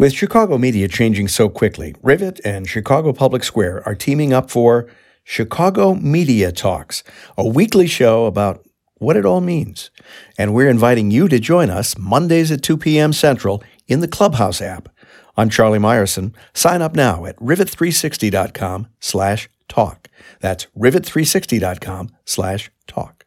With Chicago media changing so quickly, Rivet and Chicago Public Square are teaming up for Chicago Media Talks, a weekly show about what it all means. And we're inviting you to join us Mondays at 2 p.m. Central in the Clubhouse app. I'm Charlie Meyerson. Sign up now at rivet360.com slash talk. That's rivet360.com slash talk.